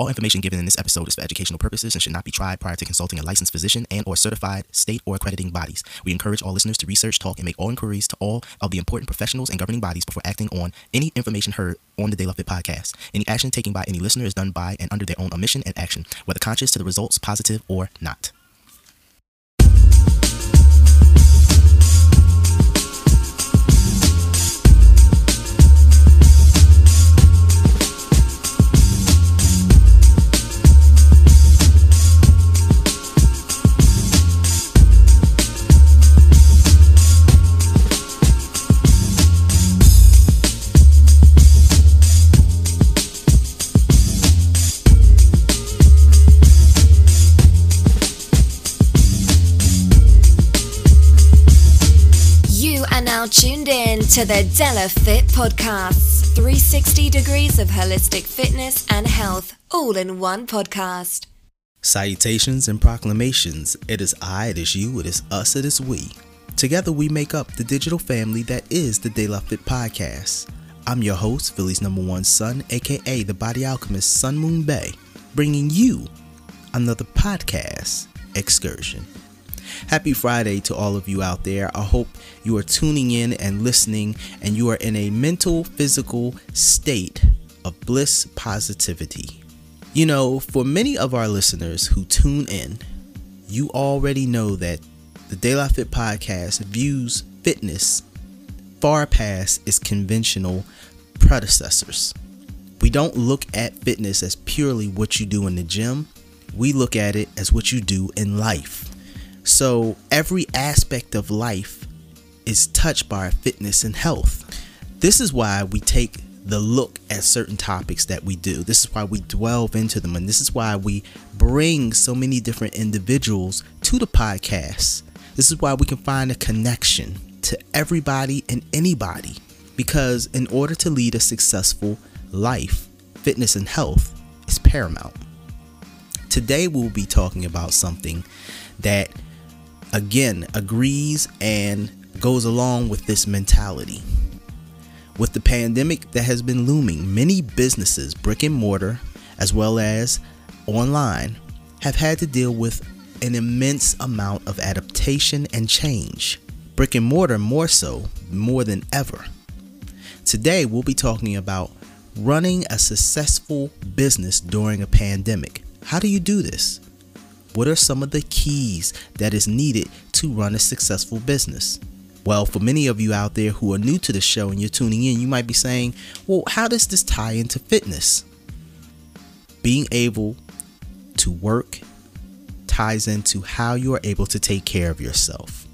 All information given in this episode is for educational purposes and should not be tried prior to consulting a licensed physician and or certified state or accrediting bodies. We encourage all listeners to research, talk, and make all inquiries to all of the important professionals and governing bodies before acting on any information heard on the De La Fit podcast. Any action taken by any listener is done by and under their own omission and action, whether conscious to the results positive or not. In to the De La Fit Podcasts 360 degrees of holistic fitness and health, all in one podcast. Salutations and proclamations. It is I, it is you, it is us, it is we. Together we make up the digital family that is the De La Fit Podcast. I'm your host, Philly's number one son, aka the body alchemist Sun Moon Bay, bringing you another podcast excursion. Happy Friday to all of you out there. I hope you are tuning in and listening, and you are in a mental, physical state of bliss positivity. You know, for many of our listeners who tune in, you already know that the De La Fit podcast views fitness far past its conventional predecessors. We don't look at fitness as purely what you do in the gym, we look at it as what you do in life. So every aspect of life is touched by our fitness and health. This is why we take the look at certain topics that we do. This is why we delve into them. And this is why we bring so many different individuals to the podcast. This is why we can find a connection to everybody and anybody. Because in order to lead a successful life, fitness and health is paramount. Today we'll be talking about something that again agrees and goes along with this mentality. With the pandemic that has been looming, many businesses, brick and mortar, as well as online, have had to deal with an immense amount of adaptation and change. Brick and mortar more so, more than ever. Today, we'll be talking about running a successful business during a pandemic. How do you do this? What are some of the keys that is needed to run a successful business? Well, for many of you out there who are new to the show and you're tuning in, you might be saying, well, how does this tie into fitness? Being able to work ties into how you are able to take care of yourself.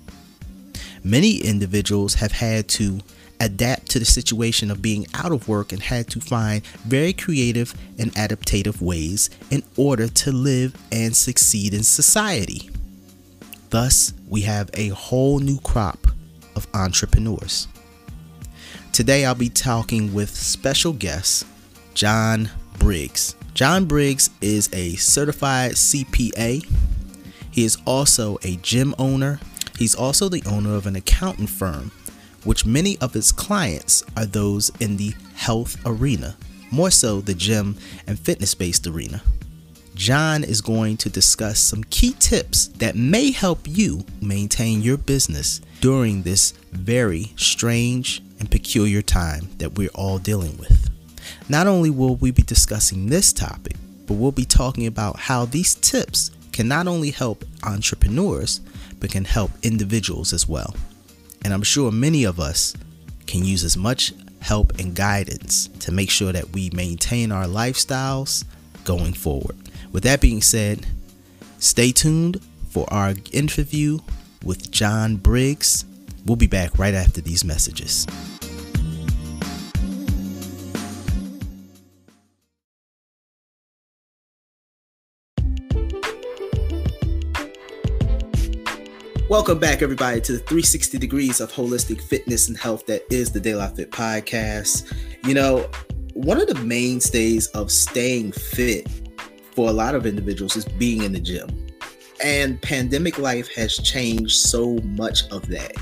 Many individuals have had to adapt to the situation of being out of work and had to find very creative and adaptative ways in order to live and succeed in society. Thus, we have a whole new crop of entrepreneurs. Today, I'll be talking with special guest John Briggs. John Briggs is a certified CPA. He is also a gym owner. He's also the owner of an accounting firm which many of its clients are those in the health arena, more so the gym and fitness based arena. John is going to discuss some key tips that may help you maintain your business during this very strange and peculiar time that we're all dealing with. Not only will we be discussing this topic, but we'll be talking about how these tips can not only help entrepreneurs, but can help individuals as well. And I'm sure many of us can use as much help and guidance to make sure that we maintain our lifestyles going forward. With that being said, stay tuned for our interview with John Briggs. We'll be back right after these messages. Welcome back, everybody, to the 360 degrees of holistic fitness and health that is the La Fit podcast. You know, one of the mainstays of staying fit for a lot of individuals is being in the gym. And pandemic life has changed so much of that.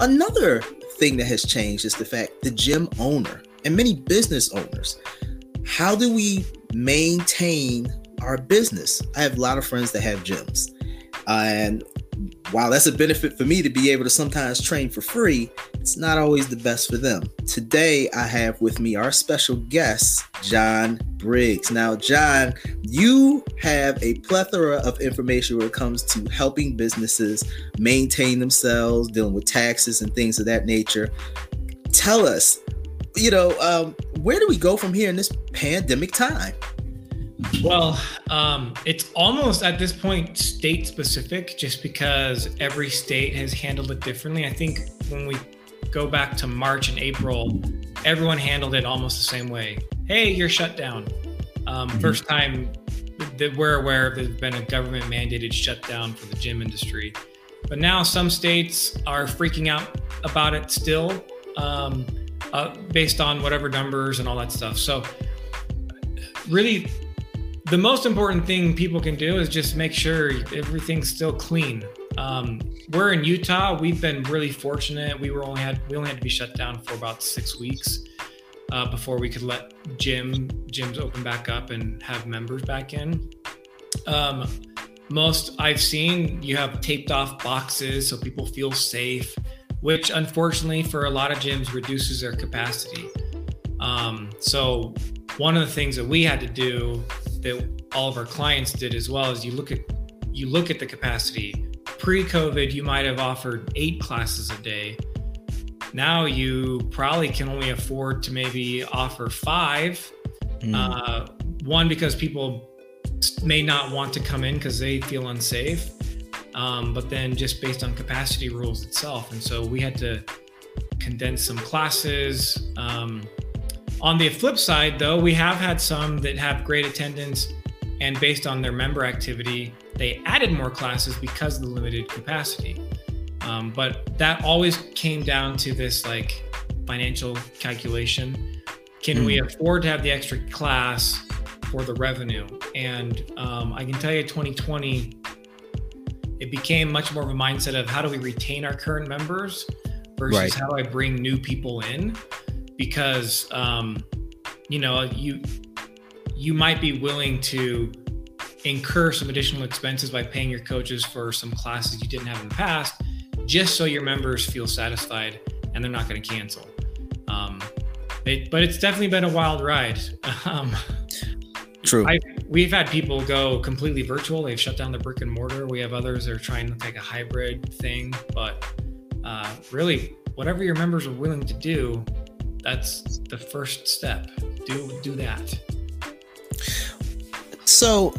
Another thing that has changed is the fact the gym owner and many business owners, how do we maintain our business. I have a lot of friends that have gyms. Uh, and while that's a benefit for me to be able to sometimes train for free, it's not always the best for them. Today, I have with me our special guest, John Briggs. Now, John, you have a plethora of information when it comes to helping businesses maintain themselves, dealing with taxes and things of that nature. Tell us, you know, um, where do we go from here in this pandemic time? Well, um, it's almost at this point state specific just because every state has handled it differently. I think when we go back to March and April, everyone handled it almost the same way. Hey, you're shut down. Um, mm-hmm. First time that we're aware of, there's been a government mandated shutdown for the gym industry. But now some states are freaking out about it still, um, uh, based on whatever numbers and all that stuff. So, really, the most important thing people can do is just make sure everything's still clean. Um, we're in Utah. We've been really fortunate. We were only had we only had to be shut down for about six weeks uh, before we could let gym gyms open back up and have members back in. Um, most I've seen, you have taped off boxes so people feel safe, which unfortunately for a lot of gyms reduces their capacity. Um, so one of the things that we had to do that all of our clients did as well is you look at you look at the capacity. Pre-COVID, you might have offered eight classes a day. Now you probably can only afford to maybe offer five. Mm. Uh, one because people may not want to come in because they feel unsafe, um, but then just based on capacity rules itself. And so we had to condense some classes. Um, on the flip side, though, we have had some that have great attendance, and based on their member activity, they added more classes because of the limited capacity. Um, but that always came down to this like financial calculation. Can mm. we hmm. afford to have the extra class for the revenue? And um, I can tell you, 2020, it became much more of a mindset of how do we retain our current members versus right. how do I bring new people in? Because um, you know you you might be willing to incur some additional expenses by paying your coaches for some classes you didn't have in the past, just so your members feel satisfied and they're not going to cancel. Um, it, but it's definitely been a wild ride. Um, True. I, we've had people go completely virtual. They've shut down the brick and mortar. We have others that are trying to take a hybrid thing. But uh, really, whatever your members are willing to do, that's the first step. Do do that. So,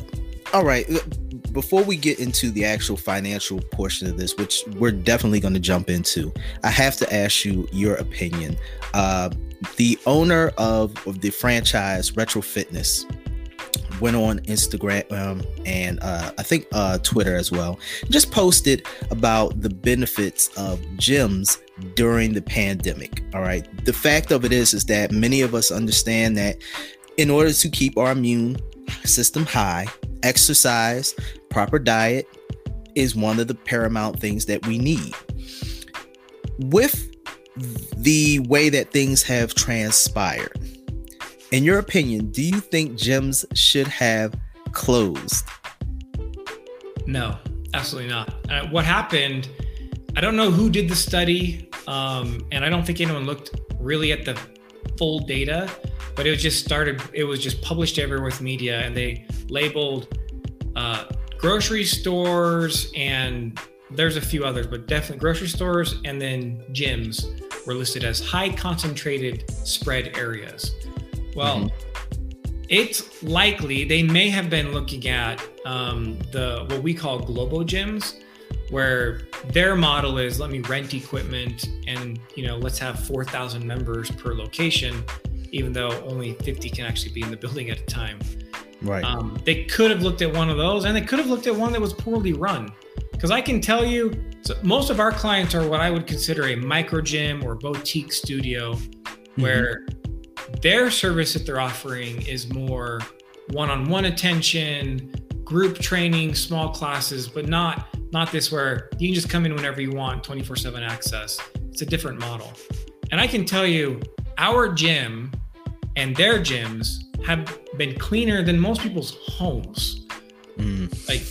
all right. Before we get into the actual financial portion of this, which we're definitely going to jump into, I have to ask you your opinion. Uh, the owner of, of the franchise Retro Fitness went on Instagram um, and uh, I think uh, Twitter as well. Just posted about the benefits of gyms during the pandemic. All right. The fact of it is, is that many of us understand that in order to keep our immune system high, exercise, proper diet is one of the paramount things that we need. With the way that things have transpired, in your opinion, do you think gyms should have closed? No, absolutely not. Uh, what happened? I don't know who did the study, um, and I don't think anyone looked really at the full data, but it was just started. It was just published everywhere with media, and they labeled uh, grocery stores and there's a few others, but definitely grocery stores and then gyms were listed as high concentrated spread areas. Well, mm-hmm. it's likely they may have been looking at um, the what we call global gyms, where their model is let me rent equipment and you know let's have 4,000 members per location, even though only 50 can actually be in the building at a time. Right. Um, they could have looked at one of those, and they could have looked at one that was poorly run. Because I can tell you, so most of our clients are what I would consider a micro gym or boutique studio, mm-hmm. where their service that they're offering is more one-on-one attention, group training, small classes, but not not this where you can just come in whenever you want, 24/7 access. It's a different model. And I can tell you our gym and their gyms have been cleaner than most people's homes. Mm. Like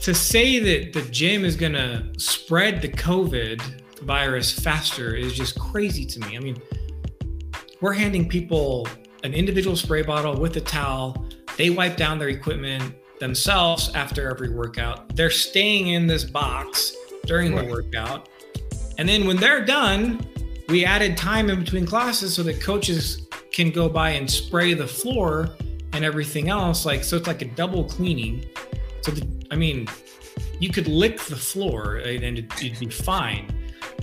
to say that the gym is going to spread the COVID virus faster is just crazy to me. I mean, we're handing people an individual spray bottle with a towel. They wipe down their equipment themselves after every workout. They're staying in this box during right. the workout. And then when they're done, we added time in between classes so that coaches can go by and spray the floor and everything else. Like, so it's like a double cleaning. So, the, I mean, you could lick the floor and it'd be fine.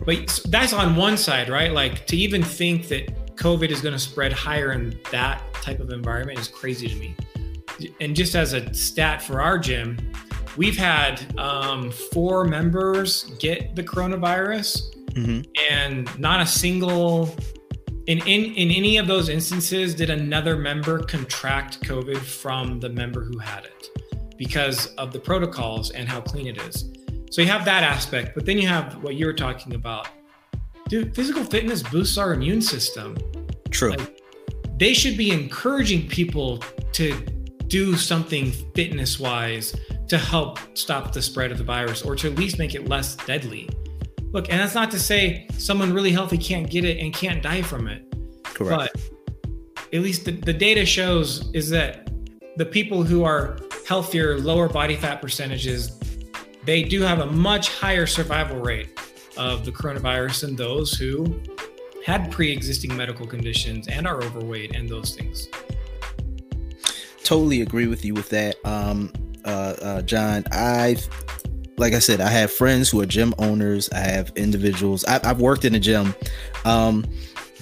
But that's on one side, right? Like, to even think that COVID is going to spread higher in that type of environment is crazy to me. And just as a stat for our gym, we've had um, four members get the coronavirus, mm-hmm. and not a single in, in in any of those instances did another member contract COVID from the member who had it because of the protocols and how clean it is. So you have that aspect, but then you have what you were talking about. Dude, physical fitness boosts our immune system. True. Like, they should be encouraging people to do something fitness wise to help stop the spread of the virus or to at least make it less deadly. Look, and that's not to say someone really healthy can't get it and can't die from it. Correct. But at least the, the data shows is that the people who are healthier, lower body fat percentages, they do have a much higher survival rate of the coronavirus than those who had pre-existing medical conditions and are overweight and those things. Totally agree with you with that. Um, uh, uh, John. I, like I said, I have friends who are gym owners. I have individuals. I, have worked in a gym. Um,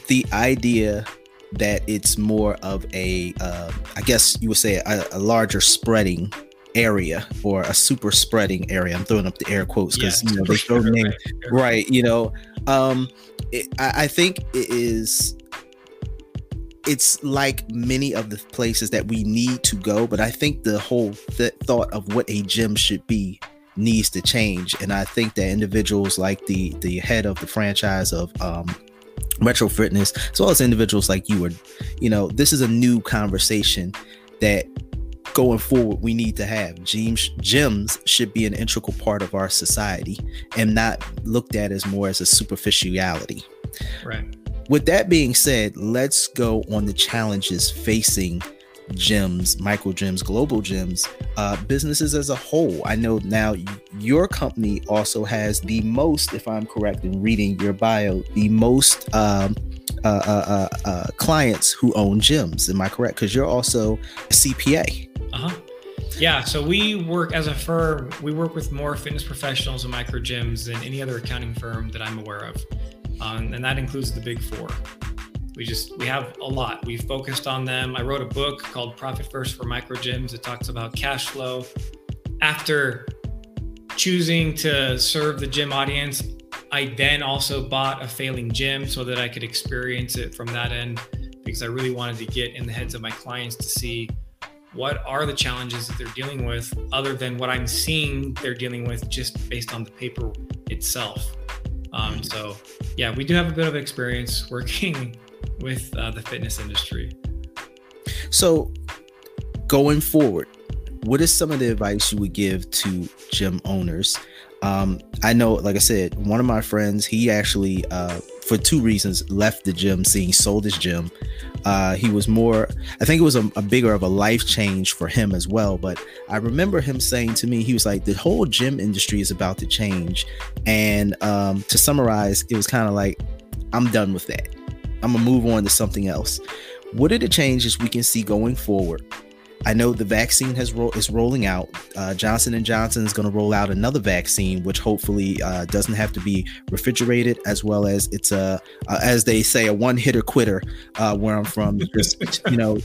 the idea that it's more of a, uh, I guess you would say, a, a, larger spreading area or a super spreading area. I'm throwing up the air quotes because yeah, you know they throw name right. right. You know, um, it, I, I think it is it's like many of the places that we need to go, but I think the whole th- thought of what a gym should be needs to change. And I think that individuals like the the head of the franchise of um, Retro Fitness, as well as individuals like you, are, you know, this is a new conversation that going forward we need to have. Gyms, gyms should be an integral part of our society and not looked at as more as a superficiality. Right with that being said, let's go on the challenges facing gyms, micro gyms, global gyms, uh, businesses as a whole. I know now your company also has the most, if I'm correct in reading your bio, the most um, uh, uh, uh, uh clients who own gyms. Am I correct? Because you're also a CPA. Uh huh. Yeah, so we work as a firm, we work with more fitness professionals and micro gyms than any other accounting firm that I'm aware of um, and that includes the big four. We just we have a lot. We focused on them. I wrote a book called Profit First for Micro Gyms. It talks about cash flow. After choosing to serve the gym audience, I then also bought a failing gym so that I could experience it from that end because I really wanted to get in the heads of my clients to see what are the challenges that they're dealing with other than what I'm seeing they're dealing with just based on the paper itself. Um, so, yeah, we do have a bit of experience working with uh, the fitness industry. So, going forward, what is some of the advice you would give to gym owners? Um, I know, like I said, one of my friends, he actually, uh, for two reasons, left the gym, seeing sold his gym. Uh, he was more, I think it was a, a, bigger of a life change for him as well. But I remember him saying to me, he was like, the whole gym industry is about to change. And um, to summarize, it was kind of like, I'm done with that. I'm gonna move on to something else. What are the changes we can see going forward? I know the vaccine has ro- is rolling out. Uh, Johnson and Johnson is going to roll out another vaccine, which hopefully uh, doesn't have to be refrigerated, as well as it's a, uh, as they say, a one hitter quitter. Uh, where I'm from, just you know,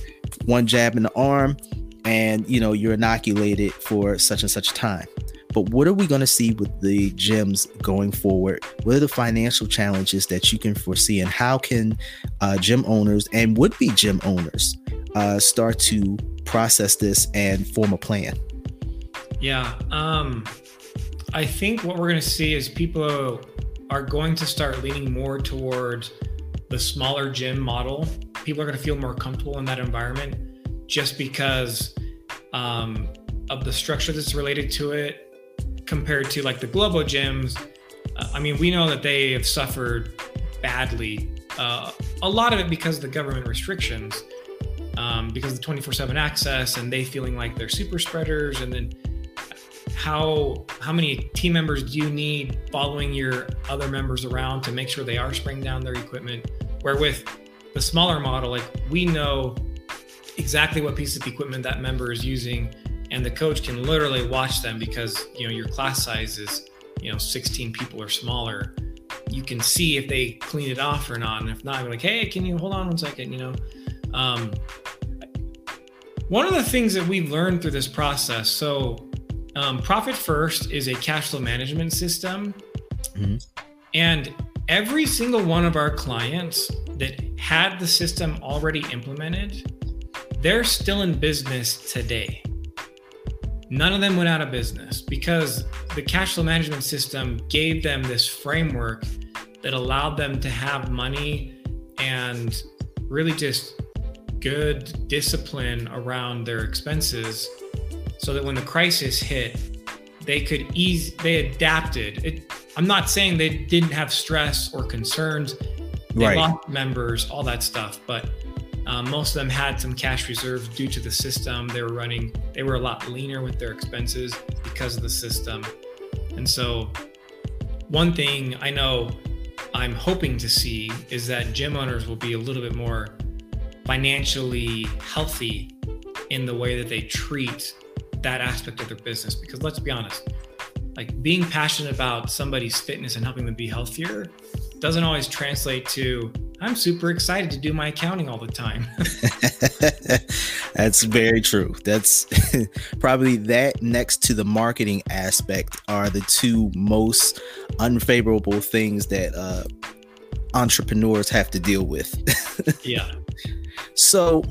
one jab in the arm, and you know you're inoculated for such and such time. But what are we going to see with the gyms going forward? What are the financial challenges that you can foresee, and how can uh, gym owners and would be gym owners uh, start to process this and form a plan? Yeah. Um, I think what we're going to see is people are going to start leaning more towards the smaller gym model. People are going to feel more comfortable in that environment. just because um, of the structure that's related to it compared to like the global gyms. I mean, we know that they have suffered badly. Uh, a lot of it because of the government restrictions, um, because the 24 7 access and they feeling like they're super spreaders. And then how how many team members do you need following your other members around to make sure they are spraying down their equipment? Where with the smaller model, like we know exactly what piece of equipment that member is using and the coach can literally watch them because you know your class size is you know 16 people or smaller you can see if they clean it off or not and if not you're like hey can you hold on one second you know um, one of the things that we've learned through this process so um, profit first is a cash flow management system mm-hmm. and every single one of our clients that had the system already implemented they're still in business today none of them went out of business because the cash flow management system gave them this framework that allowed them to have money and really just good discipline around their expenses so that when the crisis hit they could ease they adapted it, i'm not saying they didn't have stress or concerns they right. lost members all that stuff but um, most of them had some cash reserves due to the system. They were running, they were a lot leaner with their expenses because of the system. And so, one thing I know I'm hoping to see is that gym owners will be a little bit more financially healthy in the way that they treat that aspect of their business. Because let's be honest, like being passionate about somebody's fitness and helping them be healthier doesn't always translate to I'm super excited to do my accounting all the time. That's very true. That's probably that next to the marketing aspect are the two most unfavorable things that uh, entrepreneurs have to deal with. yeah. So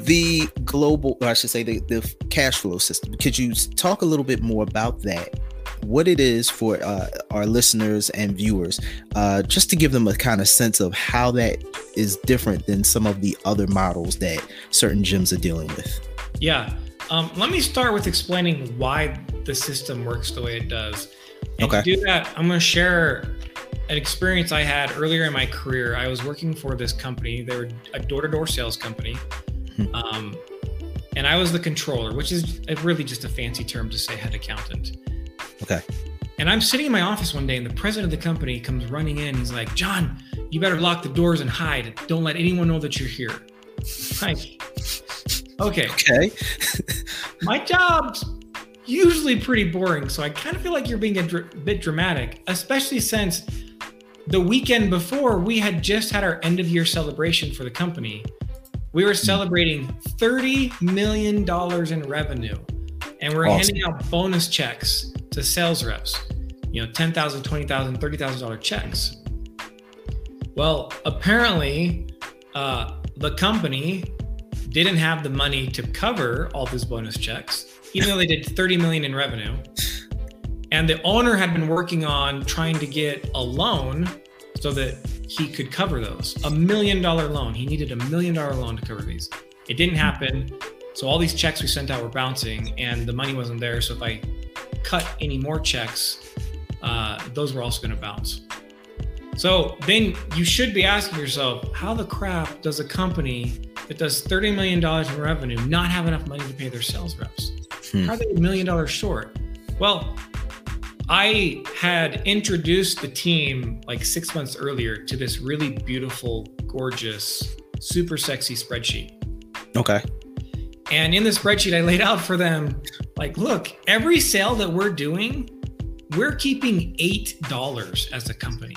the global, or I should say the, the cash flow system, could you talk a little bit more about that what it is for uh, our listeners and viewers, uh, just to give them a kind of sense of how that is different than some of the other models that certain gyms are dealing with. Yeah. Um, let me start with explaining why the system works the way it does. And okay. to do that, I'm going to share an experience I had earlier in my career. I was working for this company. They were a door-to-door sales company. Hmm. Um, and I was the controller, which is really just a fancy term to say head accountant. Okay. And I'm sitting in my office one day, and the president of the company comes running in. He's like, "John, you better lock the doors and hide. Don't let anyone know that you're here." Like, okay. Okay. my job's usually pretty boring, so I kind of feel like you're being a dr- bit dramatic, especially since the weekend before we had just had our end of year celebration for the company. We were celebrating $30 million in revenue, and we're awesome. handing out bonus checks to sales reps, you know, $10,000, $20,000, $30,000 checks. Well, apparently, uh, the company didn't have the money to cover all those bonus checks, even though they did 30 million in revenue. And the owner had been working on trying to get a loan so that he could cover those. A million dollar loan. He needed a million dollar loan to cover these. It didn't happen. So all these checks we sent out were bouncing and the money wasn't there. So if I cut any more checks, uh, those were also going to bounce. So then you should be asking yourself, how the crap does a company that does $30 million in revenue not have enough money to pay their sales reps? Hmm. How are they a million dollars short? Well, I had introduced the team like six months earlier to this really beautiful, gorgeous, super sexy spreadsheet. Okay. And in the spreadsheet, I laid out for them like, look, every sale that we're doing, we're keeping $8 as a company.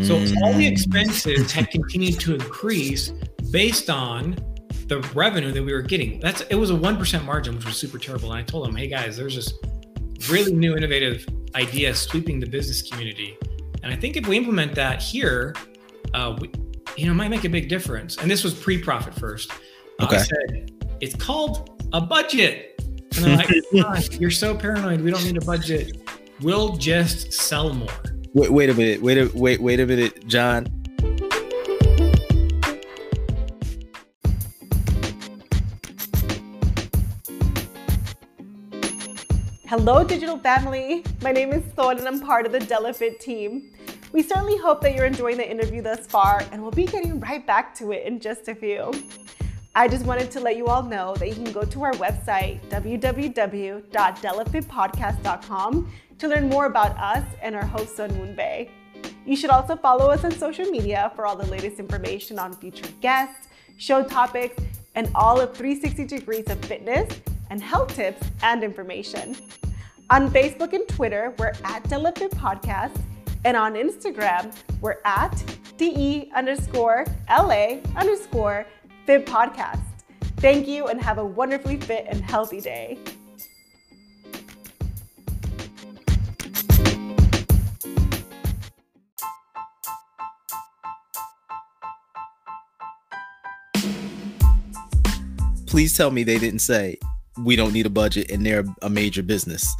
So mm. all the expenses had continued to increase based on the revenue that we were getting. That's it was a 1% margin, which was super terrible. And I told them, hey guys, there's this really new innovative idea sweeping the business community. And I think if we implement that here, uh, we, you know, it might make a big difference. And this was pre-profit first. Okay. I said, it's called a budget. And they're like, you're so paranoid. We don't need a budget. We'll just sell more. Wait, wait a minute. Wait a wait, wait a minute, John. Hello, digital family. My name is Thorn and I'm part of the Delafit team. We certainly hope that you're enjoying the interview thus far, and we'll be getting right back to it in just a few. I just wanted to let you all know that you can go to our website, www.delafitpodcast.com, to learn more about us and our host, Sun Moon Bay. You should also follow us on social media for all the latest information on future guests, show topics, and all of 360 degrees of fitness and health tips and information. On Facebook and Twitter, we're at Delafit Podcast, and on Instagram, we're at DE underscore LA underscore Fit Podcast. Thank you and have a wonderfully fit and healthy day. Please tell me they didn't say we don't need a budget and they're a major business.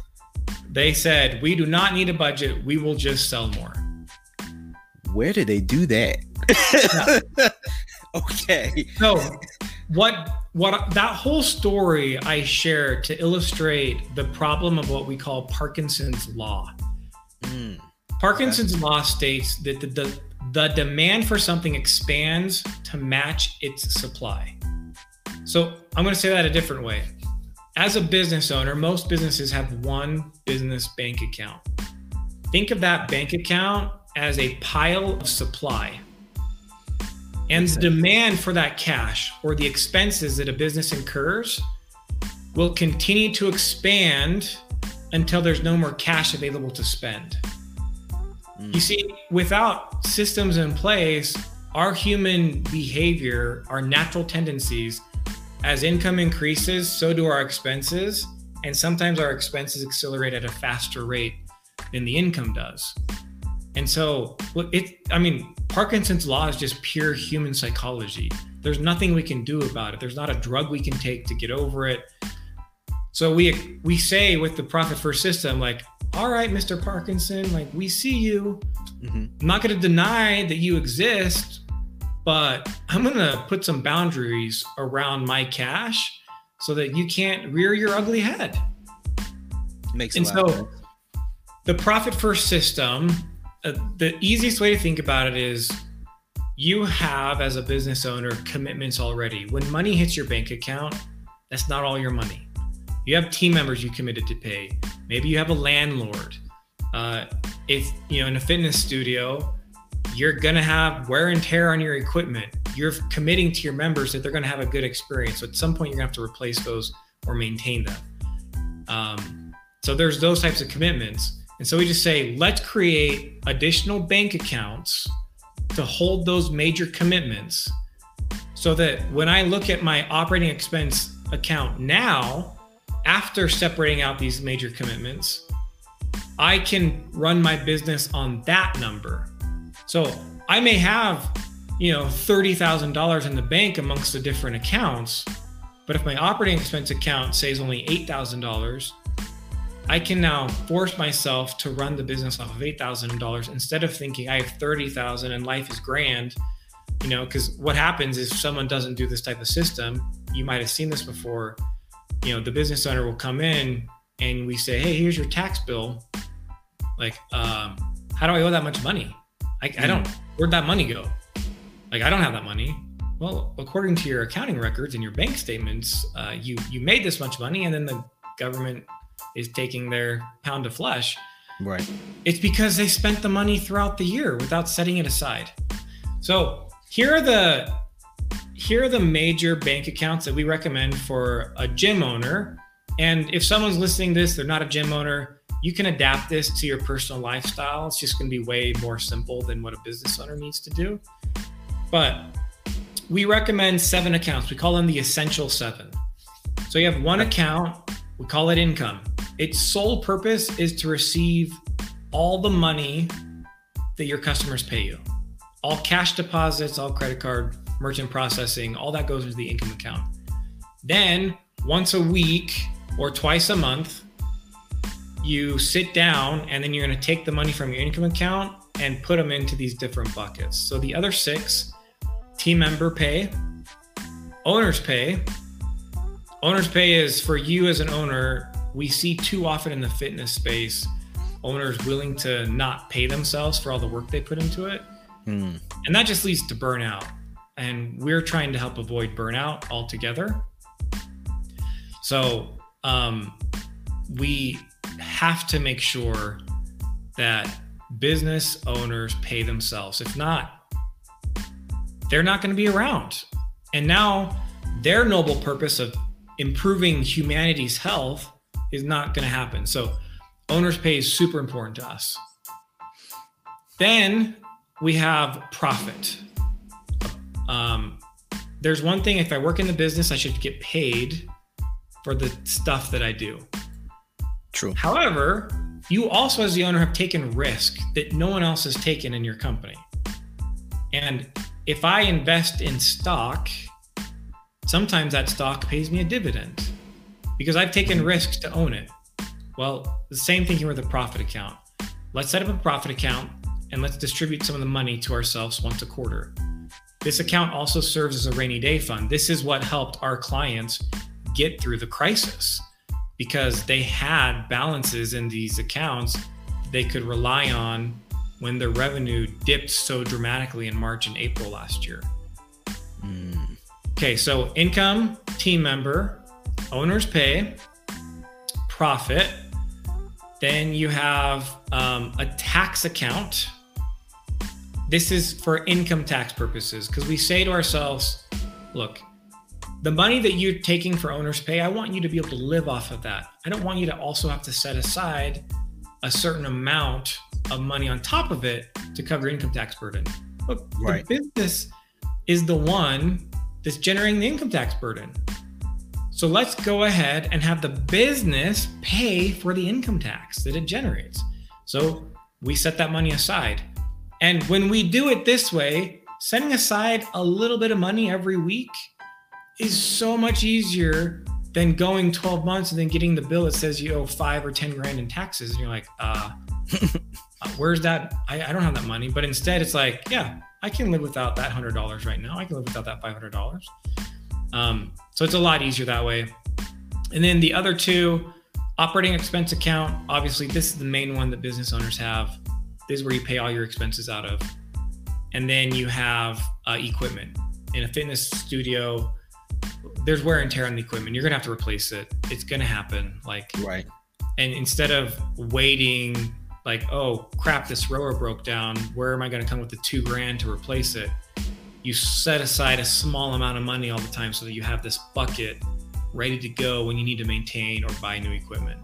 They said, we do not need a budget. We will just sell more. Where did they do that? okay. So what what that whole story I share to illustrate the problem of what we call Parkinson's law. Mm. Parkinson's okay. law states that the, the the demand for something expands to match its supply. So I'm going to say that a different way. As a business owner, most businesses have one business bank account. Think of that bank account as a pile of supply. And the demand for that cash or the expenses that a business incurs will continue to expand until there's no more cash available to spend. Mm. You see, without systems in place, our human behavior, our natural tendencies, as income increases, so do our expenses. And sometimes our expenses accelerate at a faster rate than the income does. And so, it, I mean, Parkinson's law is just pure human psychology. There's nothing we can do about it. There's not a drug we can take to get over it. So we we say with the profit first system, like, all right, Mr. Parkinson, like we see you. Mm-hmm. I'm not going to deny that you exist, but I'm going to put some boundaries around my cash so that you can't rear your ugly head. Makes sense. and so the profit first system uh, the easiest way to think about it is you have as a business owner commitments already when money hits your bank account that's not all your money you have team members you committed to pay maybe you have a landlord uh, if you know in a fitness studio you're going to have wear and tear on your equipment. You're committing to your members that they're going to have a good experience. So at some point you're going to have to replace those or maintain them. Um, so there's those types of commitments. And so we just say, let's create additional bank accounts to hold those major commitments so that when I look at my operating expense account now, after separating out these major commitments, I can run my business on that number. So I may have, you know, $30,000 in the bank amongst the different accounts, but if my operating expense account says only $8,000, I can now force myself to run the business off of eight thousand dollars instead of thinking I have thirty thousand and life is grand. You know, because what happens is if someone doesn't do this type of system, you might have seen this before. You know, the business owner will come in and we say, "Hey, here's your tax bill. Like, um, how do I owe that much money? I, I don't. Where'd that money go? Like, I don't have that money. Well, according to your accounting records and your bank statements, uh, you you made this much money, and then the government is taking their pound of flesh. Right. It's because they spent the money throughout the year without setting it aside. So here are the here are the major bank accounts that we recommend for a gym owner. And if someone's listening to this, they're not a gym owner, you can adapt this to your personal lifestyle. It's just going to be way more simple than what a business owner needs to do. But we recommend seven accounts. We call them the essential seven. So you have one account, we call it income. Its sole purpose is to receive all the money that your customers pay you. All cash deposits, all credit card, merchant processing, all that goes into the income account. Then, once a week or twice a month, you sit down and then you're going to take the money from your income account and put them into these different buckets. So the other six team member pay, owner's pay. Owner's pay is for you as an owner we see too often in the fitness space owners willing to not pay themselves for all the work they put into it. Mm. And that just leads to burnout. And we're trying to help avoid burnout altogether. So um, we have to make sure that business owners pay themselves. If not, they're not going to be around. And now their noble purpose of improving humanity's health is not going to happen. So owners pay is super important to us. Then we have profit. Um, there's one thing if I work in the business, I should get paid for the stuff that I do. True. However, you also, as the owner, have taken risk that no one else has taken in your company. And if I invest in stock, sometimes that stock pays me a dividend because I've taken risks to own it. Well, the same thing here with a profit account. Let's set up a profit account and let's distribute some of the money to ourselves once a quarter. This account also serves as a rainy day fund. This is what helped our clients get through the crisis because they had balances in these accounts they could rely on when their revenue dipped so dramatically in March and April last year. Mm. Okay, so income, team member, owner's pay, profit. Then you have um, a tax account. This is for income tax purposes because we say to ourselves, look, the money that you're taking for owner's pay, I want you to be able to live off of that. I don't want you to also have to set aside a certain amount of money on top of it to cover income tax burden. Look, right. the business is the one that's generating the income tax burden. So let's go ahead and have the business pay for the income tax that it generates. So we set that money aside. And when we do it this way, setting aside a little bit of money every week is so much easier than going 12 months and then getting the bill that says you owe five or 10 grand in taxes. And you're like, uh, uh, where's that? I, I, don't have that money. But instead, it's like, yeah, I can live without that $100 right now. I can live without that $500. Um, so it's a lot easier that way. And then the other two, operating expense account. Obviously, this is the main one that business owners have. This is where you pay all your expenses out of. And then you have uh, equipment. In a fitness studio, there's wear and tear on the equipment. You're gonna have to replace it. It's gonna happen. Like right. And instead of waiting, like, oh crap, this rower broke down. Where am I gonna come with the two grand to replace it? You set aside a small amount of money all the time so that you have this bucket ready to go when you need to maintain or buy new equipment.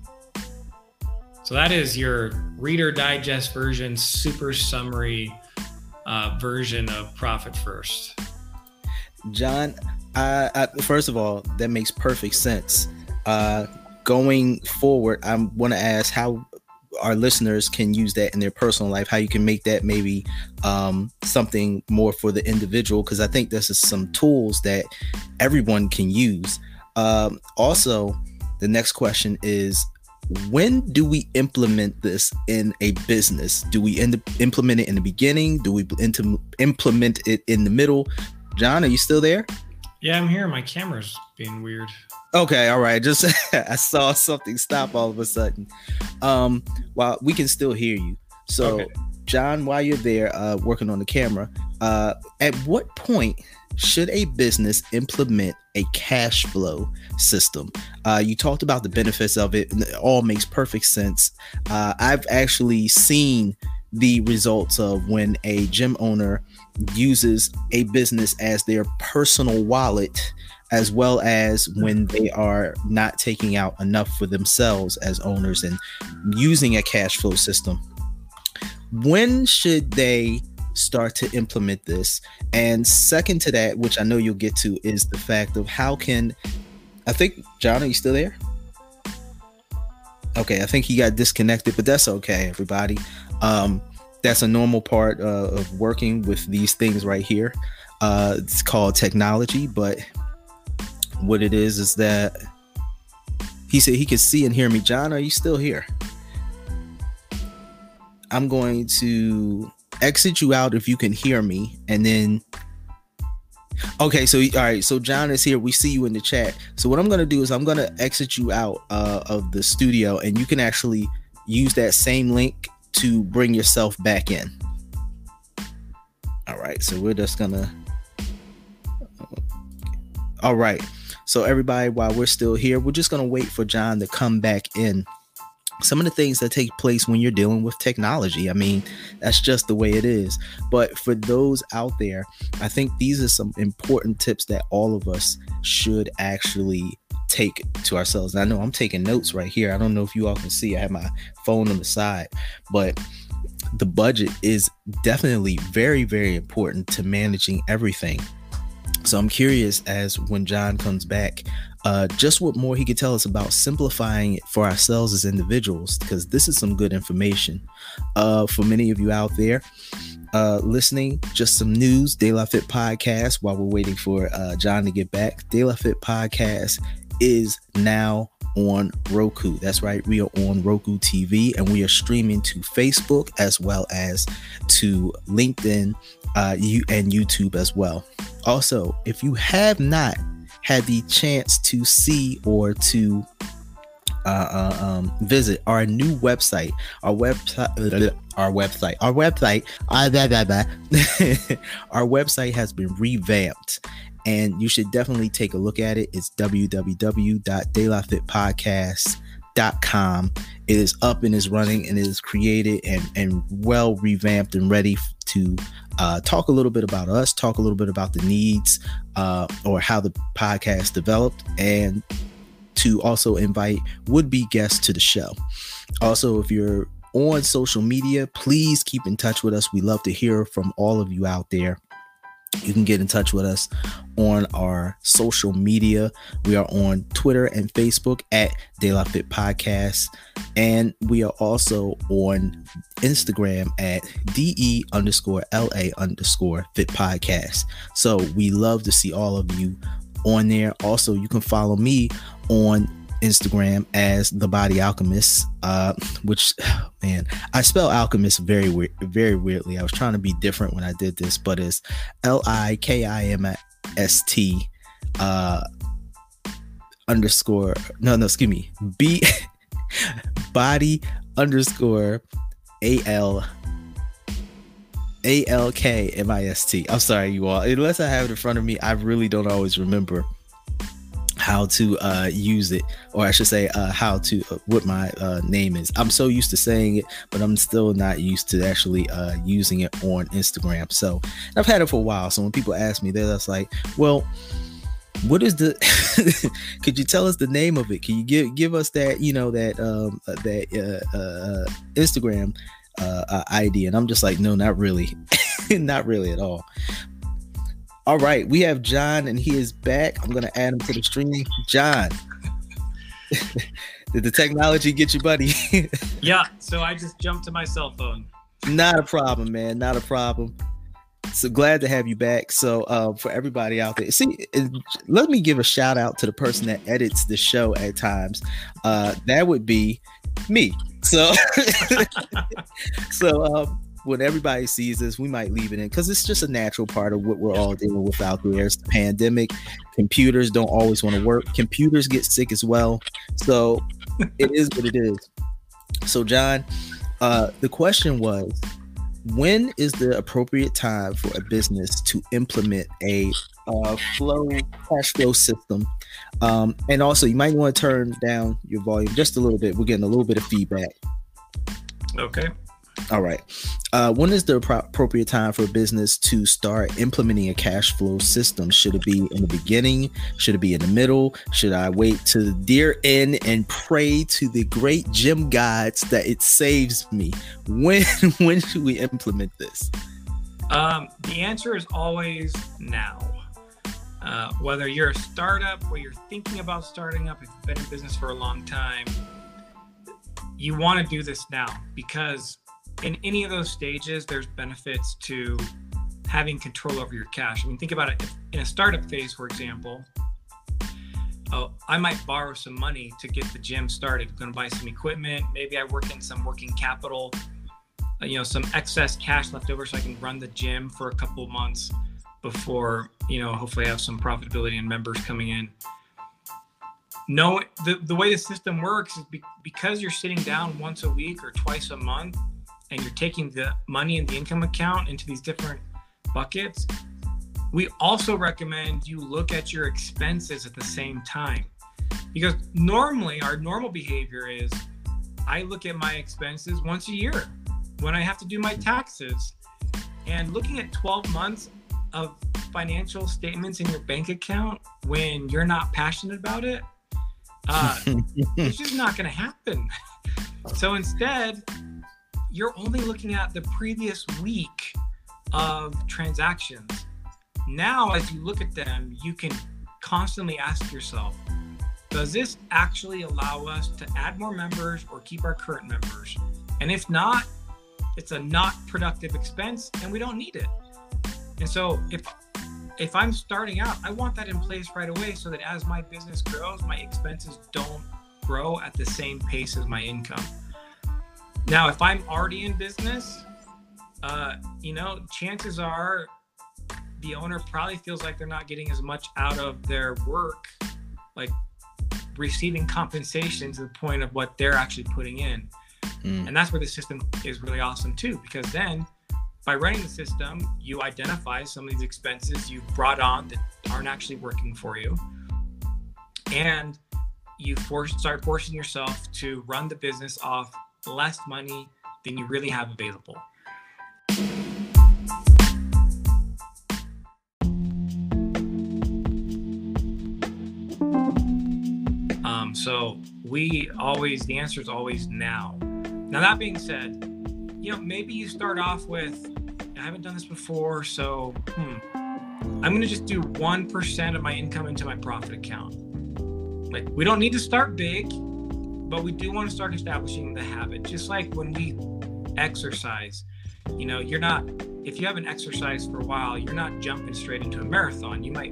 So that is your Reader Digest version, super summary uh, version of Profit First. John, I, I, first of all, that makes perfect sense. Uh, going forward, I want to ask how our listeners can use that in their personal life. How you can make that maybe um, something more for the individual, because I think this is some tools that everyone can use. Um, also, the next question is when do we implement this in a business? Do we end implement it in the beginning? Do we implement it in the middle? John, are you still there? Yeah, I'm here. My camera's being weird. Okay, all right. Just I saw something stop all of a sudden. Um, while we can still hear you. So, okay. John, while you're there uh, working on the camera, uh, at what point should a business implement a cash flow system? Uh, you talked about the benefits of it, and it all makes perfect sense. Uh, I've actually seen the results of when a gym owner uses a business as their personal wallet as well as when they are not taking out enough for themselves as owners and using a cash flow system. When should they start to implement this? And second to that, which I know you'll get to, is the fact of how can I think John, are you still there? Okay, I think he got disconnected, but that's okay, everybody. Um, that's a normal part uh, of working with these things right here. Uh, it's called technology, but what it is is that he said he could see and hear me. John, are you still here? I'm going to exit you out if you can hear me, and then Okay, so all right, so John is here. We see you in the chat. So what I'm gonna do is I'm gonna exit you out uh, of the studio, and you can actually use that same link to bring yourself back in. All right, so we're just gonna. All right, so everybody, while we're still here, we're just gonna wait for John to come back in some of the things that take place when you're dealing with technology. I mean, that's just the way it is. But for those out there, I think these are some important tips that all of us should actually take to ourselves. And I know I'm taking notes right here. I don't know if you all can see, I have my phone on the side, but the budget is definitely very, very important to managing everything. So I'm curious as when John comes back, uh, just what more he could tell us about simplifying it for ourselves as individuals, because this is some good information. Uh, for many of you out there uh, listening, just some news De La Fit Podcast while we're waiting for uh, John to get back. De La Fit Podcast is now on Roku. That's right, we are on Roku TV and we are streaming to Facebook as well as to LinkedIn uh, you and YouTube as well. Also, if you have not had the chance to see or to uh, uh, um, visit our new website, our website, our website, our website, our website has been revamped, and you should definitely take a look at it. It's www.delafitpodcast.com. It is up and is running and it is created and and well revamped and ready to uh, talk a little bit about us, talk a little bit about the needs uh, or how the podcast developed, and to also invite would be guests to the show. Also, if you're on social media, please keep in touch with us. We love to hear from all of you out there. You can get in touch with us on our social media. We are on Twitter and Facebook at De La Fit Podcast. And we are also on Instagram at DE underscore LA underscore Fit Podcast. So we love to see all of you on there. Also, you can follow me on Instagram as the Body Alchemist, uh, which man, I spell alchemist very weird, very weirdly. I was trying to be different when I did this, but it's L I K I M S T uh, underscore no no excuse me B body underscore A L A L K M I S T. I'm sorry, you all. Unless I have it in front of me, I really don't always remember how to uh, use it, or I should say, uh, how to uh, what my uh, name is. I'm so used to saying it, but I'm still not used to actually uh, using it on Instagram. So I've had it for a while. So when people ask me, they're just like, "Well, what is the? could you tell us the name of it? Can you give give us that you know that um, uh, that Instagram ID?" And I'm just like, "No, not really, not really at all." All right, we have John, and he is back. I'm gonna add him to the stream. John, did the technology get you, buddy? yeah. So I just jumped to my cell phone. Not a problem, man. Not a problem. So glad to have you back. So uh, for everybody out there, see, let me give a shout out to the person that edits the show at times. Uh, that would be me. So, so um, when everybody sees this, we might leave it in because it's just a natural part of what we're all dealing with out there. It's the pandemic. Computers don't always want to work. Computers get sick as well. So it is what it is. So, John, uh, the question was when is the appropriate time for a business to implement a uh, flow cash flow system? Um, and also, you might want to turn down your volume just a little bit. We're getting a little bit of feedback. Okay. All right. Uh, when is the appropriate time for a business to start implementing a cash flow system? Should it be in the beginning? Should it be in the middle? Should I wait to the dear end and pray to the great gym gods that it saves me? When when should we implement this? Um, the answer is always now. Uh, whether you're a startup or you're thinking about starting up, if you've been in business for a long time, you want to do this now because in any of those stages, there's benefits to having control over your cash. I mean, think about it in a startup phase, for example. Oh, I might borrow some money to get the gym started. I'm going to buy some equipment. Maybe I work in some working capital, uh, you know, some excess cash left over so I can run the gym for a couple months before you know, hopefully I have some profitability and members coming in. No, the, the way the system works is be, because you're sitting down once a week or twice a month and you're taking the money in the income account into these different buckets, we also recommend you look at your expenses at the same time. Because normally, our normal behavior is I look at my expenses once a year when I have to do my taxes. And looking at 12 months of financial statements in your bank account when you're not passionate about it, uh, it's just not going to happen. So instead, you're only looking at the previous week of transactions. Now, as you look at them, you can constantly ask yourself, does this actually allow us to add more members or keep our current members? And if not, it's a not productive expense and we don't need it. And so if if I'm starting out, I want that in place right away so that as my business grows, my expenses don't grow at the same pace as my income. Now, if I'm already in business, uh, you know, chances are the owner probably feels like they're not getting as much out of their work, like receiving compensation to the point of what they're actually putting in. Mm. And that's where the system is really awesome too, because then by running the system, you identify some of these expenses you've brought on that aren't actually working for you. And you force, start forcing yourself to run the business off less money than you really have available. Um, so we always, the answer is always now. Now, that being said, you know, maybe you start off with, I haven't done this before, so hmm, I'm going to just do 1% of my income into my profit account. Like, we don't need to start big, but we do want to start establishing the habit. Just like when we exercise, you know, you're not, if you haven't exercised for a while, you're not jumping straight into a marathon. You might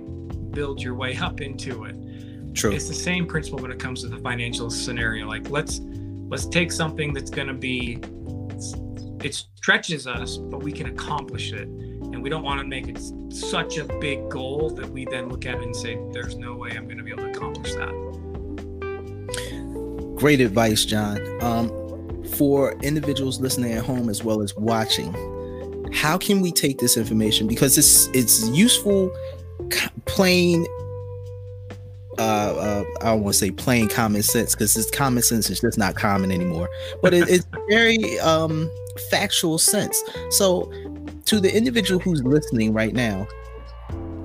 build your way up into it. True. It's the same principle when it comes to the financial scenario. Like, let's, let's take something that's going to be it stretches us, but we can accomplish it. And we don't want to make it such a big goal that we then look at it and say, there's no way I'm going to be able to accomplish that. Great advice, John. Um, for individuals listening at home as well as watching, how can we take this information? Because it's it's useful, plain uh, uh, I don't want to say plain common sense because this common sense is just not common anymore. But it, it's very um, factual sense. So, to the individual who's listening right now,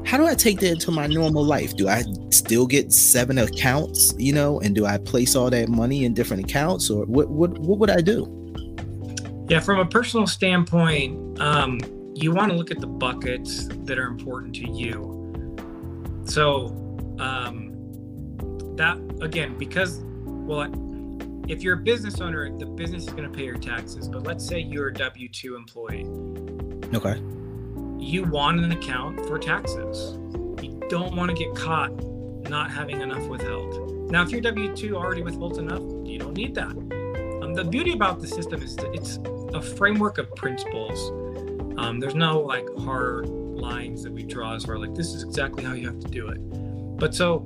how do I take that into my normal life? Do I still get seven accounts, you know, and do I place all that money in different accounts, or what? What, what would I do? Yeah, from a personal standpoint, um, you want to look at the buckets that are important to you. So, um, that again, because well, if you're a business owner, the business is going to pay your taxes. But let's say you're a W 2 employee. Okay. You want an account for taxes. You don't want to get caught not having enough withheld. Now, if your W 2 already withholds enough, you don't need that. Um, the beauty about the system is that it's a framework of principles. Um, there's no like hard lines that we draw as far like this is exactly how you have to do it. But so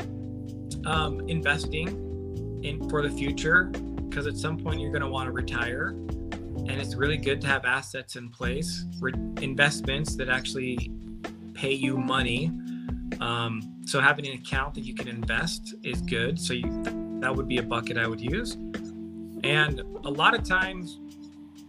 um, investing in for the future because at some point you're going to want to retire and it's really good to have assets in place re- investments that actually pay you money. Um, so having an account that you can invest is good. So you, that would be a bucket i would use. And a lot of times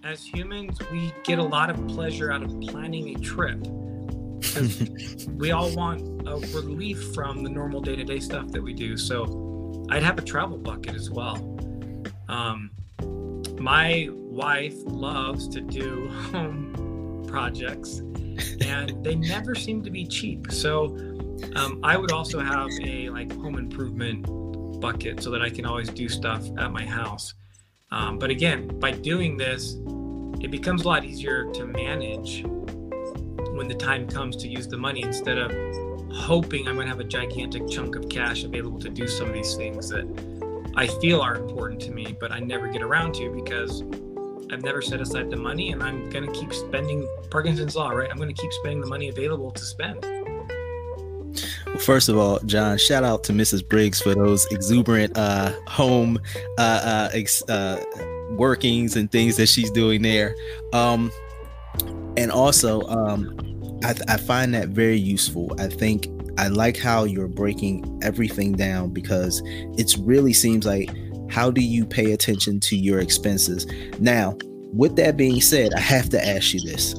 as humans we get a lot of pleasure out of planning a trip. We all want a relief from the normal day-to-day stuff that we do. So I'd have a travel bucket as well. Um, my wife loves to do home projects, and they never seem to be cheap. So um, I would also have a like home improvement bucket so that I can always do stuff at my house. Um, but again, by doing this, it becomes a lot easier to manage when the time comes to use the money instead of hoping I'm going to have a gigantic chunk of cash available to do some of these things that I feel are important to me, but I never get around to because I've never set aside the money and I'm going to keep spending Parkinson's Law, right? I'm going to keep spending the money available to spend. Well, First of all, John, shout out to Mrs. Briggs for those exuberant uh, home uh, uh, ex- uh, workings and things that she's doing there. Um, and also, um, I, I find that very useful. I think I like how you're breaking everything down because it really seems like how do you pay attention to your expenses? Now, with that being said, I have to ask you this.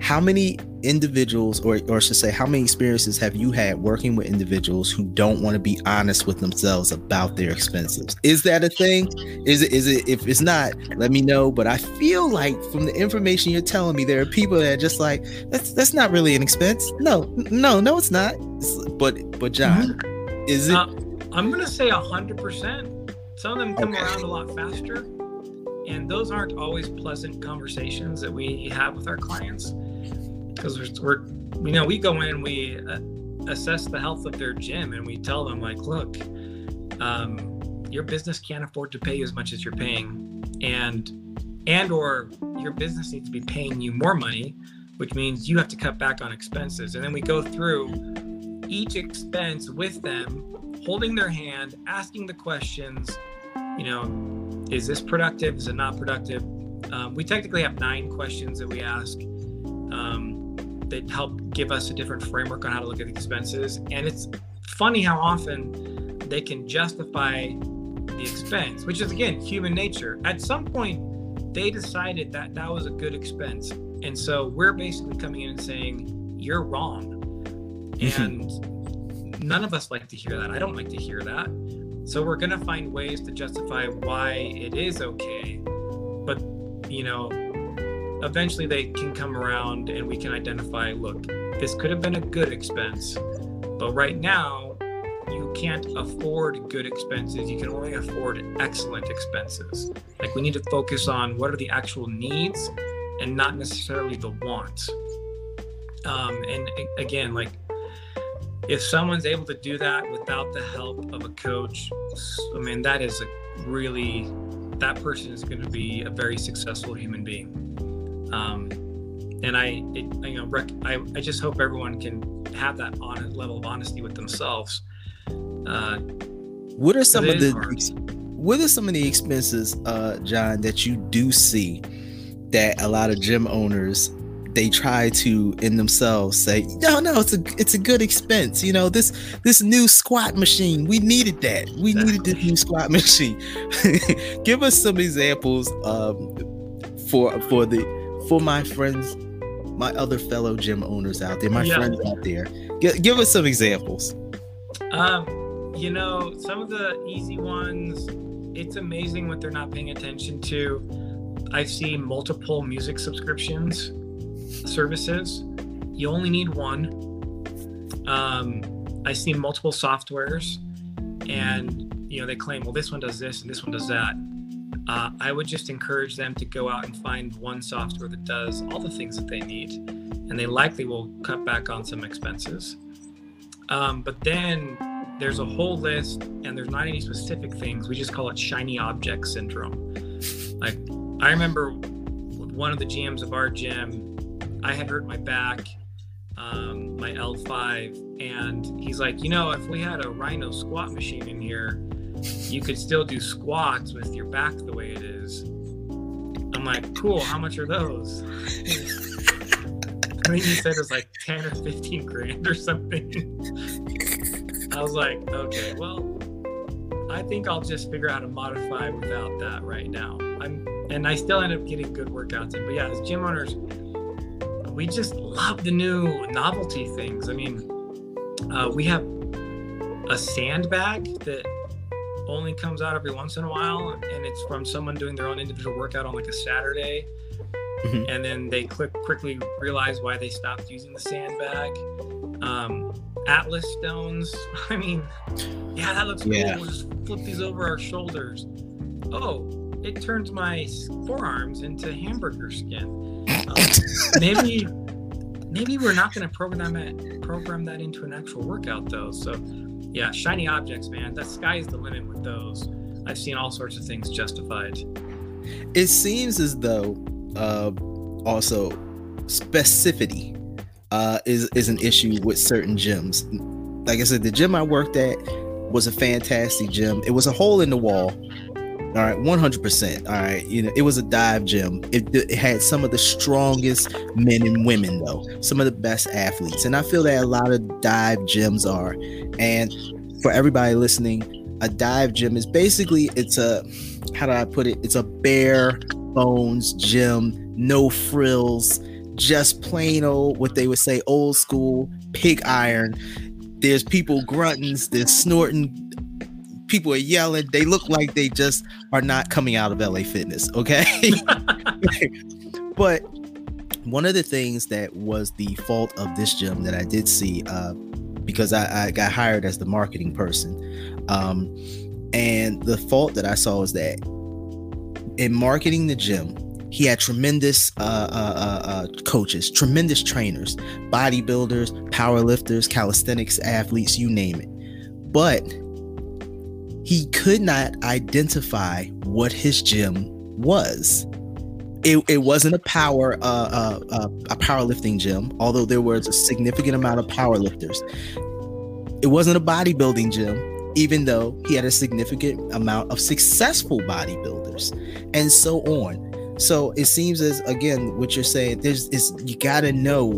How many individuals or or should say how many experiences have you had working with individuals who don't want to be honest with themselves about their expenses? Is that a thing? Is it is it if it's not let me know but i feel like from the information you're telling me there are people that are just like that's that's not really an expense. No no no it's not. But but john mm-hmm. is it uh, i'm gonna say a hundred percent. Some of them come okay. around a lot faster and those aren't always pleasant conversations that we have with our clients because we're, we're, you know, we go in, we uh, assess the health of their gym, and we tell them like, look, um, your business can't afford to pay you as much as you're paying, and and or your business needs to be paying you more money, which means you have to cut back on expenses. And then we go through each expense with them, holding their hand, asking the questions. You know, is this productive? Is it not productive? Um, we technically have nine questions that we ask. Um, that help give us a different framework on how to look at expenses. And it's funny how often they can justify the expense, which is again human nature. At some point, they decided that that was a good expense. And so we're basically coming in and saying, you're wrong. Mm-hmm. And none of us like to hear that. I don't like to hear that. So we're going to find ways to justify why it is okay. But, you know, eventually they can come around and we can identify look, this could have been a good expense, but right now you can't afford good expenses. You can only afford excellent expenses. Like we need to focus on what are the actual needs and not necessarily the wants. Um, and again, like if someone's able to do that without the help of a coach, I mean, that is a really, that person is going to be a very successful human being. Um, and I, it, you know, rec- I, I just hope everyone can have that honest level of honesty with themselves. Uh, what are some of the what are some of the expenses, uh, John, that you do see that a lot of gym owners they try to in themselves say, no, no, it's a it's a good expense. You know, this this new squat machine, we needed that. We needed this new squat machine. Give us some examples um, for for the for my friends, my other fellow gym owners out there, my yeah. friends out there, give, give us some examples. Um, you know, some of the easy ones, it's amazing what they're not paying attention to. I've seen multiple music subscriptions services. You only need one. Um, I've seen multiple softwares, and you know they claim, well, this one does this and this one does that uh, I would just encourage them to go out and find one software that does all the things that they need, and they likely will cut back on some expenses. Um, but then there's a whole list, and there's not any specific things. We just call it shiny object syndrome. Like I remember one of the GMs of our gym, I had hurt my back, um, my L5, and he's like, you know, if we had a Rhino squat machine in here you could still do squats with your back the way it is. I'm like, cool, how much are those? I think he said it was like 10 or 15 grand or something. I was like, okay, well, I think I'll just figure out how to modify without that right now. I'm and I still end up getting good workouts in. But yeah, as gym owners, we just love the new novelty things. I mean, uh, we have a sandbag that only comes out every once in a while, and it's from someone doing their own individual workout on like a Saturday. Mm-hmm. And then they click, quickly realize why they stopped using the sandbag. Um, Atlas stones. I mean, yeah, that looks yeah. cool. We'll just flip these over our shoulders. Oh, it turns my forearms into hamburger skin. Um, maybe, maybe we're not going to program that program that into an actual workout though. So yeah, shiny objects, man. The sky is the limit with those. I've seen all sorts of things justified. It seems as though uh, also specificity uh, is is an issue with certain gyms. Like I said, the gym I worked at was a fantastic gym. It was a hole in the wall. All right, 100%. All right, you know, it was a dive gym. It, it, had some of the strongest men and women, though, some of the best athletes. And I feel that a lot of dive gyms are. And for everybody listening, a dive gym is basically it's a how do I put it? It's a bare bones gym, no frills, just plain old what they would say old school pig iron. There's people grunting, there's snorting, people are yelling. They look like they just are not coming out of LA Fitness, okay? but one of the things that was the fault of this gym that I did see, uh, because I, I got hired as the marketing person, um, and the fault that I saw was that in marketing the gym, he had tremendous uh, uh, uh, uh, coaches, tremendous trainers, bodybuilders, powerlifters, calisthenics athletes, you name it. But he could not identify what his gym was. It, it wasn't a power uh, uh, uh, a powerlifting gym, although there was a significant amount of powerlifters. It wasn't a bodybuilding gym, even though he had a significant amount of successful bodybuilders, and so on. So it seems as again what you're saying. There's is you got to know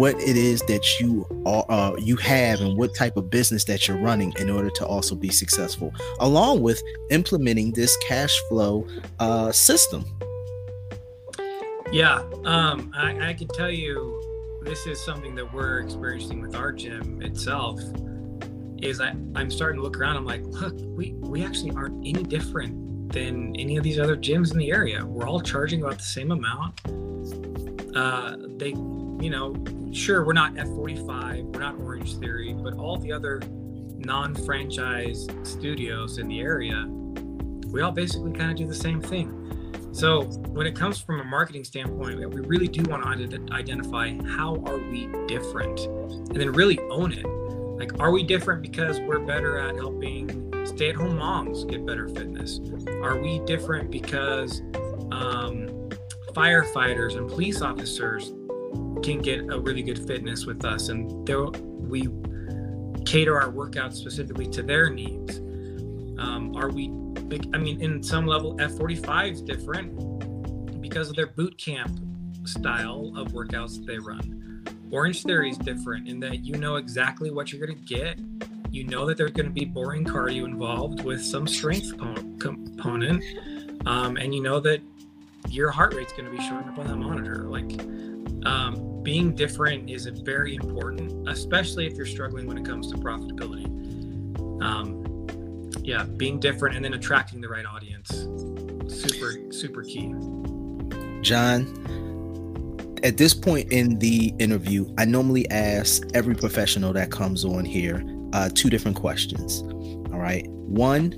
what it is that you are uh, you have and what type of business that you're running in order to also be successful, along with implementing this cash flow uh, system. Yeah, um, I, I can tell you this is something that we're experiencing with our gym itself. Is I, I'm starting to look around. I'm like, look, we we actually aren't any different than any of these other gyms in the area. We're all charging about the same amount. Uh, they, you know, sure, we're not F45, we're not Orangetheory, but all the other non franchise studios in the area, we all basically kind of do the same thing. So when it comes from a marketing standpoint, we really do want to identify how are we different and then really own it. Like, are we different because we're better at helping stay at home moms get better fitness? Are we different because um, firefighters and police officers can get a really good fitness with us and we cater our workouts specifically to their needs? Um, are we, I mean, in some level, F45 is different because of their boot camp style of workouts they run. Orangetheory is different in that you know exactly what you're going to get you know that there's going to be boring cardio involved with some strength component um, and you know that your heart rate's going to be showing up on that monitor like um, being different is very important especially if you're struggling when it comes to profitability um, yeah being different and then attracting the right audience super super key john at this point in the interview, I normally ask every professional that comes on here uh, two different questions. All right. One,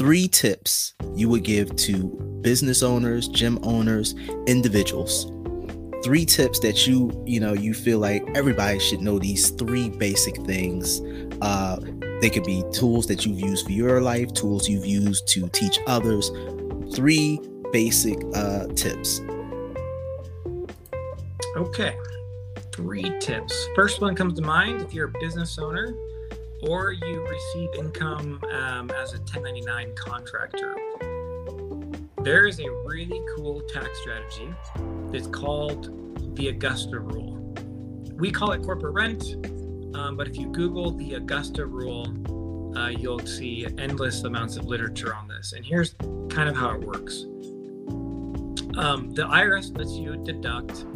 three tips you would give to business owners, gym owners, individuals. Three tips that you, you know, you feel like everybody should know these three basic things. Uh, they could be tools that you've used for your life, tools you've used to teach others. Three basic uh, tips. Okay, three tips. First one comes to mind if you're a business owner or you receive income um, as a 1099 contractor. There is a really cool tax strategy that's called the Augusta Rule. We call it corporate rent, um, but if you Google the Augusta Rule, uh, you'll see endless amounts of literature on this. And here's kind of how it works um, the IRS lets you deduct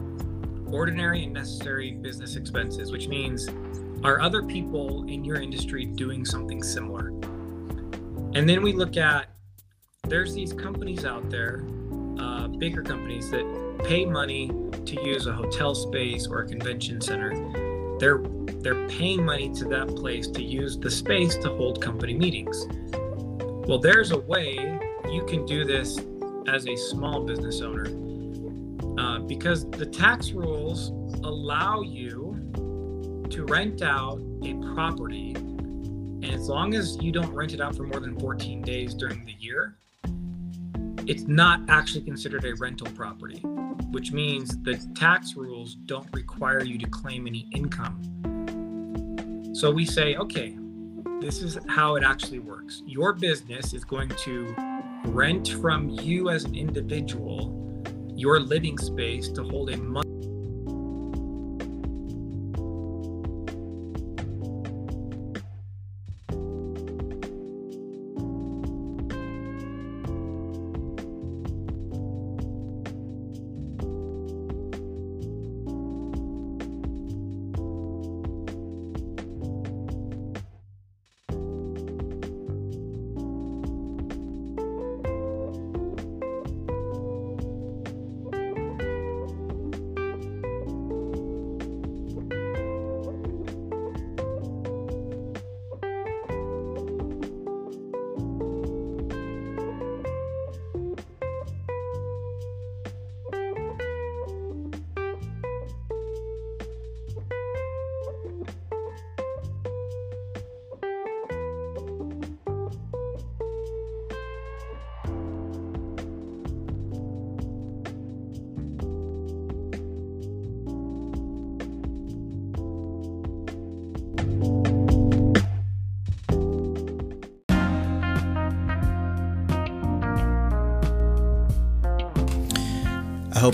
ordinary and necessary business expenses, which means are other people in your industry doing something similar? And then we look at there's these companies out there, uh, bigger companies that pay money to use a hotel space or a convention center. They're they're paying money to that place to use the space to hold company meetings. Well, there's a way you can do this as a small business owner uh, because the tax rules allow you to rent out a property, and as long as you don't rent it out for more than 14 days during the year, it's not actually considered a rental property, which means the tax rules don't require you to claim any income. So we say, okay, this is how it actually works. Your business is going to rent from you as an individual your living space to hold a month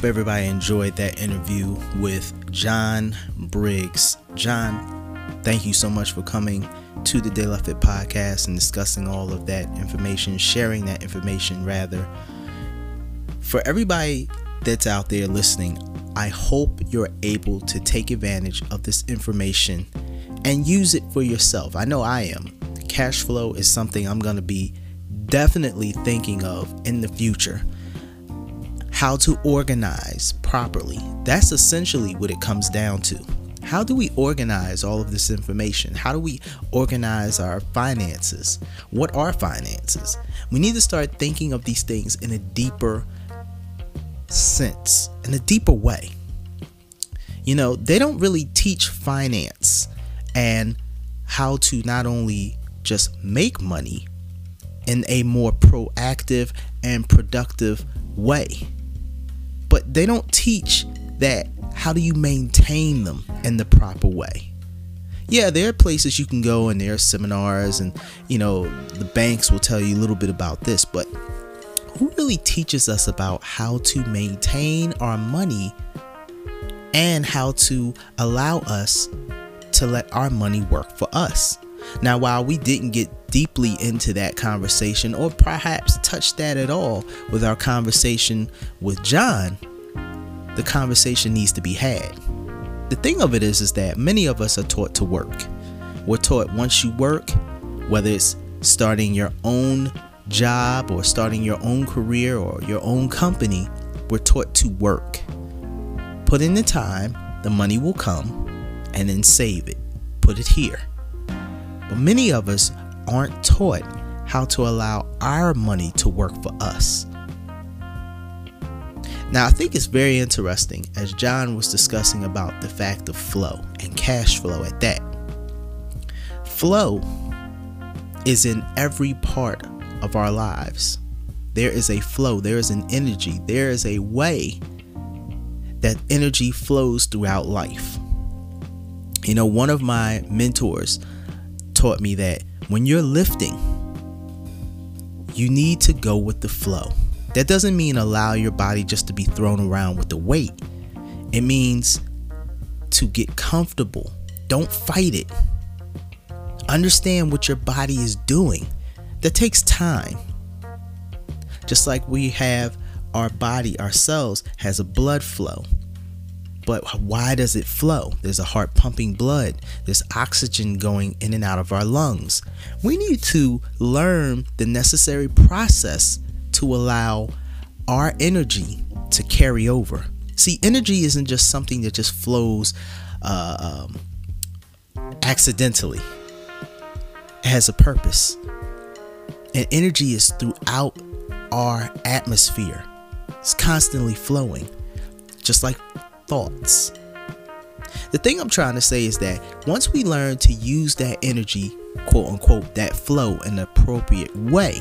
hope everybody enjoyed that interview with John Briggs. John, thank you so much for coming to the De Fit podcast and discussing all of that information, sharing that information rather. For everybody that's out there listening, I hope you're able to take advantage of this information and use it for yourself. I know I am. Cash flow is something I'm going to be definitely thinking of in the future how to organize properly. That's essentially what it comes down to. How do we organize all of this information? How do we organize our finances? What are finances? We need to start thinking of these things in a deeper sense, in a deeper way. You know, they don't really teach finance and how to not only just make money in a more proactive and productive way but they don't teach that how do you maintain them in the proper way. Yeah there are places you can go and there are seminars and you know the banks will tell you a little bit about this but who really teaches us about how to maintain our money and how to allow us to let our money work for us now while we didn't get deeply into that conversation or perhaps touch that at all with our conversation with John, the conversation needs to be had. The thing of it is is that many of us are taught to work. We're taught once you work, whether it's starting your own job or starting your own career or your own company, we're taught to work. Put in the time, the money will come, and then save it. Put it here. But many of us aren't taught how to allow our money to work for us. Now, I think it's very interesting as John was discussing about the fact of flow and cash flow at that. Flow is in every part of our lives. There is a flow, there is an energy, there is a way that energy flows throughout life. You know, one of my mentors taught me that when you're lifting, you need to go with the flow. That doesn't mean allow your body just to be thrown around with the weight. It means to get comfortable. Don't fight it. Understand what your body is doing. That takes time. Just like we have our body, our cells has a blood flow. But why does it flow? There's a heart pumping blood, there's oxygen going in and out of our lungs. We need to learn the necessary process to allow our energy to carry over. See, energy isn't just something that just flows uh, um, accidentally, it has a purpose. And energy is throughout our atmosphere, it's constantly flowing, just like thoughts. The thing I'm trying to say is that once we learn to use that energy, quote unquote, that flow in the appropriate way,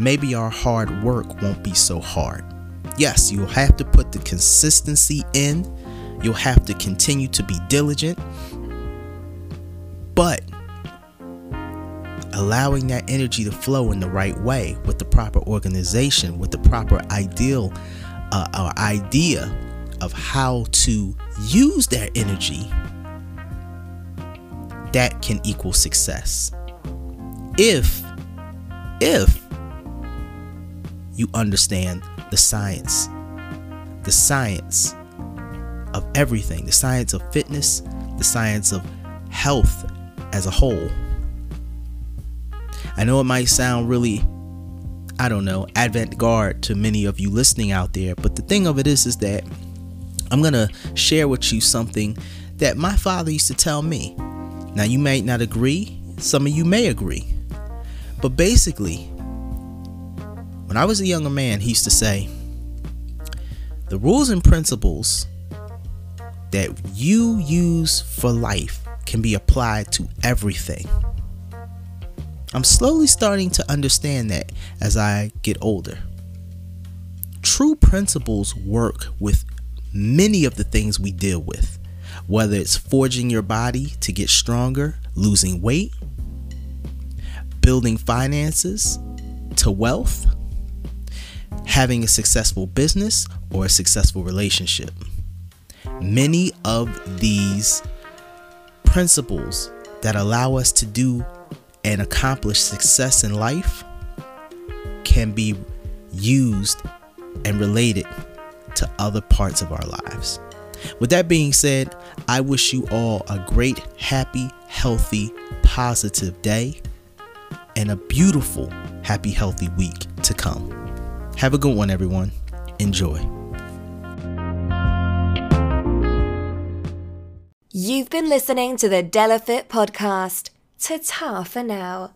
maybe our hard work won't be so hard. Yes, you'll have to put the consistency in, you'll have to continue to be diligent, but allowing that energy to flow in the right way with the proper organization, with the proper ideal uh, or idea of how to use that energy, that can equal success. If, if you understand the science, the science of everything, the science of fitness, the science of health as a whole. I know it might sound really, I don't know, avant garde to many of you listening out there, but the thing of it is, is that I'm going to share with you something that my father used to tell me. Now, you may not agree, some of you may agree, but basically, when I was a younger man, he used to say, the rules and principles that you use for life can be applied to everything. I'm slowly starting to understand that as I get older. True principles work with many of the things we deal with, whether it's forging your body to get stronger, losing weight, building finances to wealth, having a successful business, or a successful relationship. Many of these principles that allow us to do and accomplish success in life can be used and related to other parts of our lives. With that being said, I wish you all a great, happy, healthy, positive day and a beautiful, happy, healthy week to come. Have a good one, everyone. Enjoy. You've been listening to the De La Fit podcast. Ta-ta for now.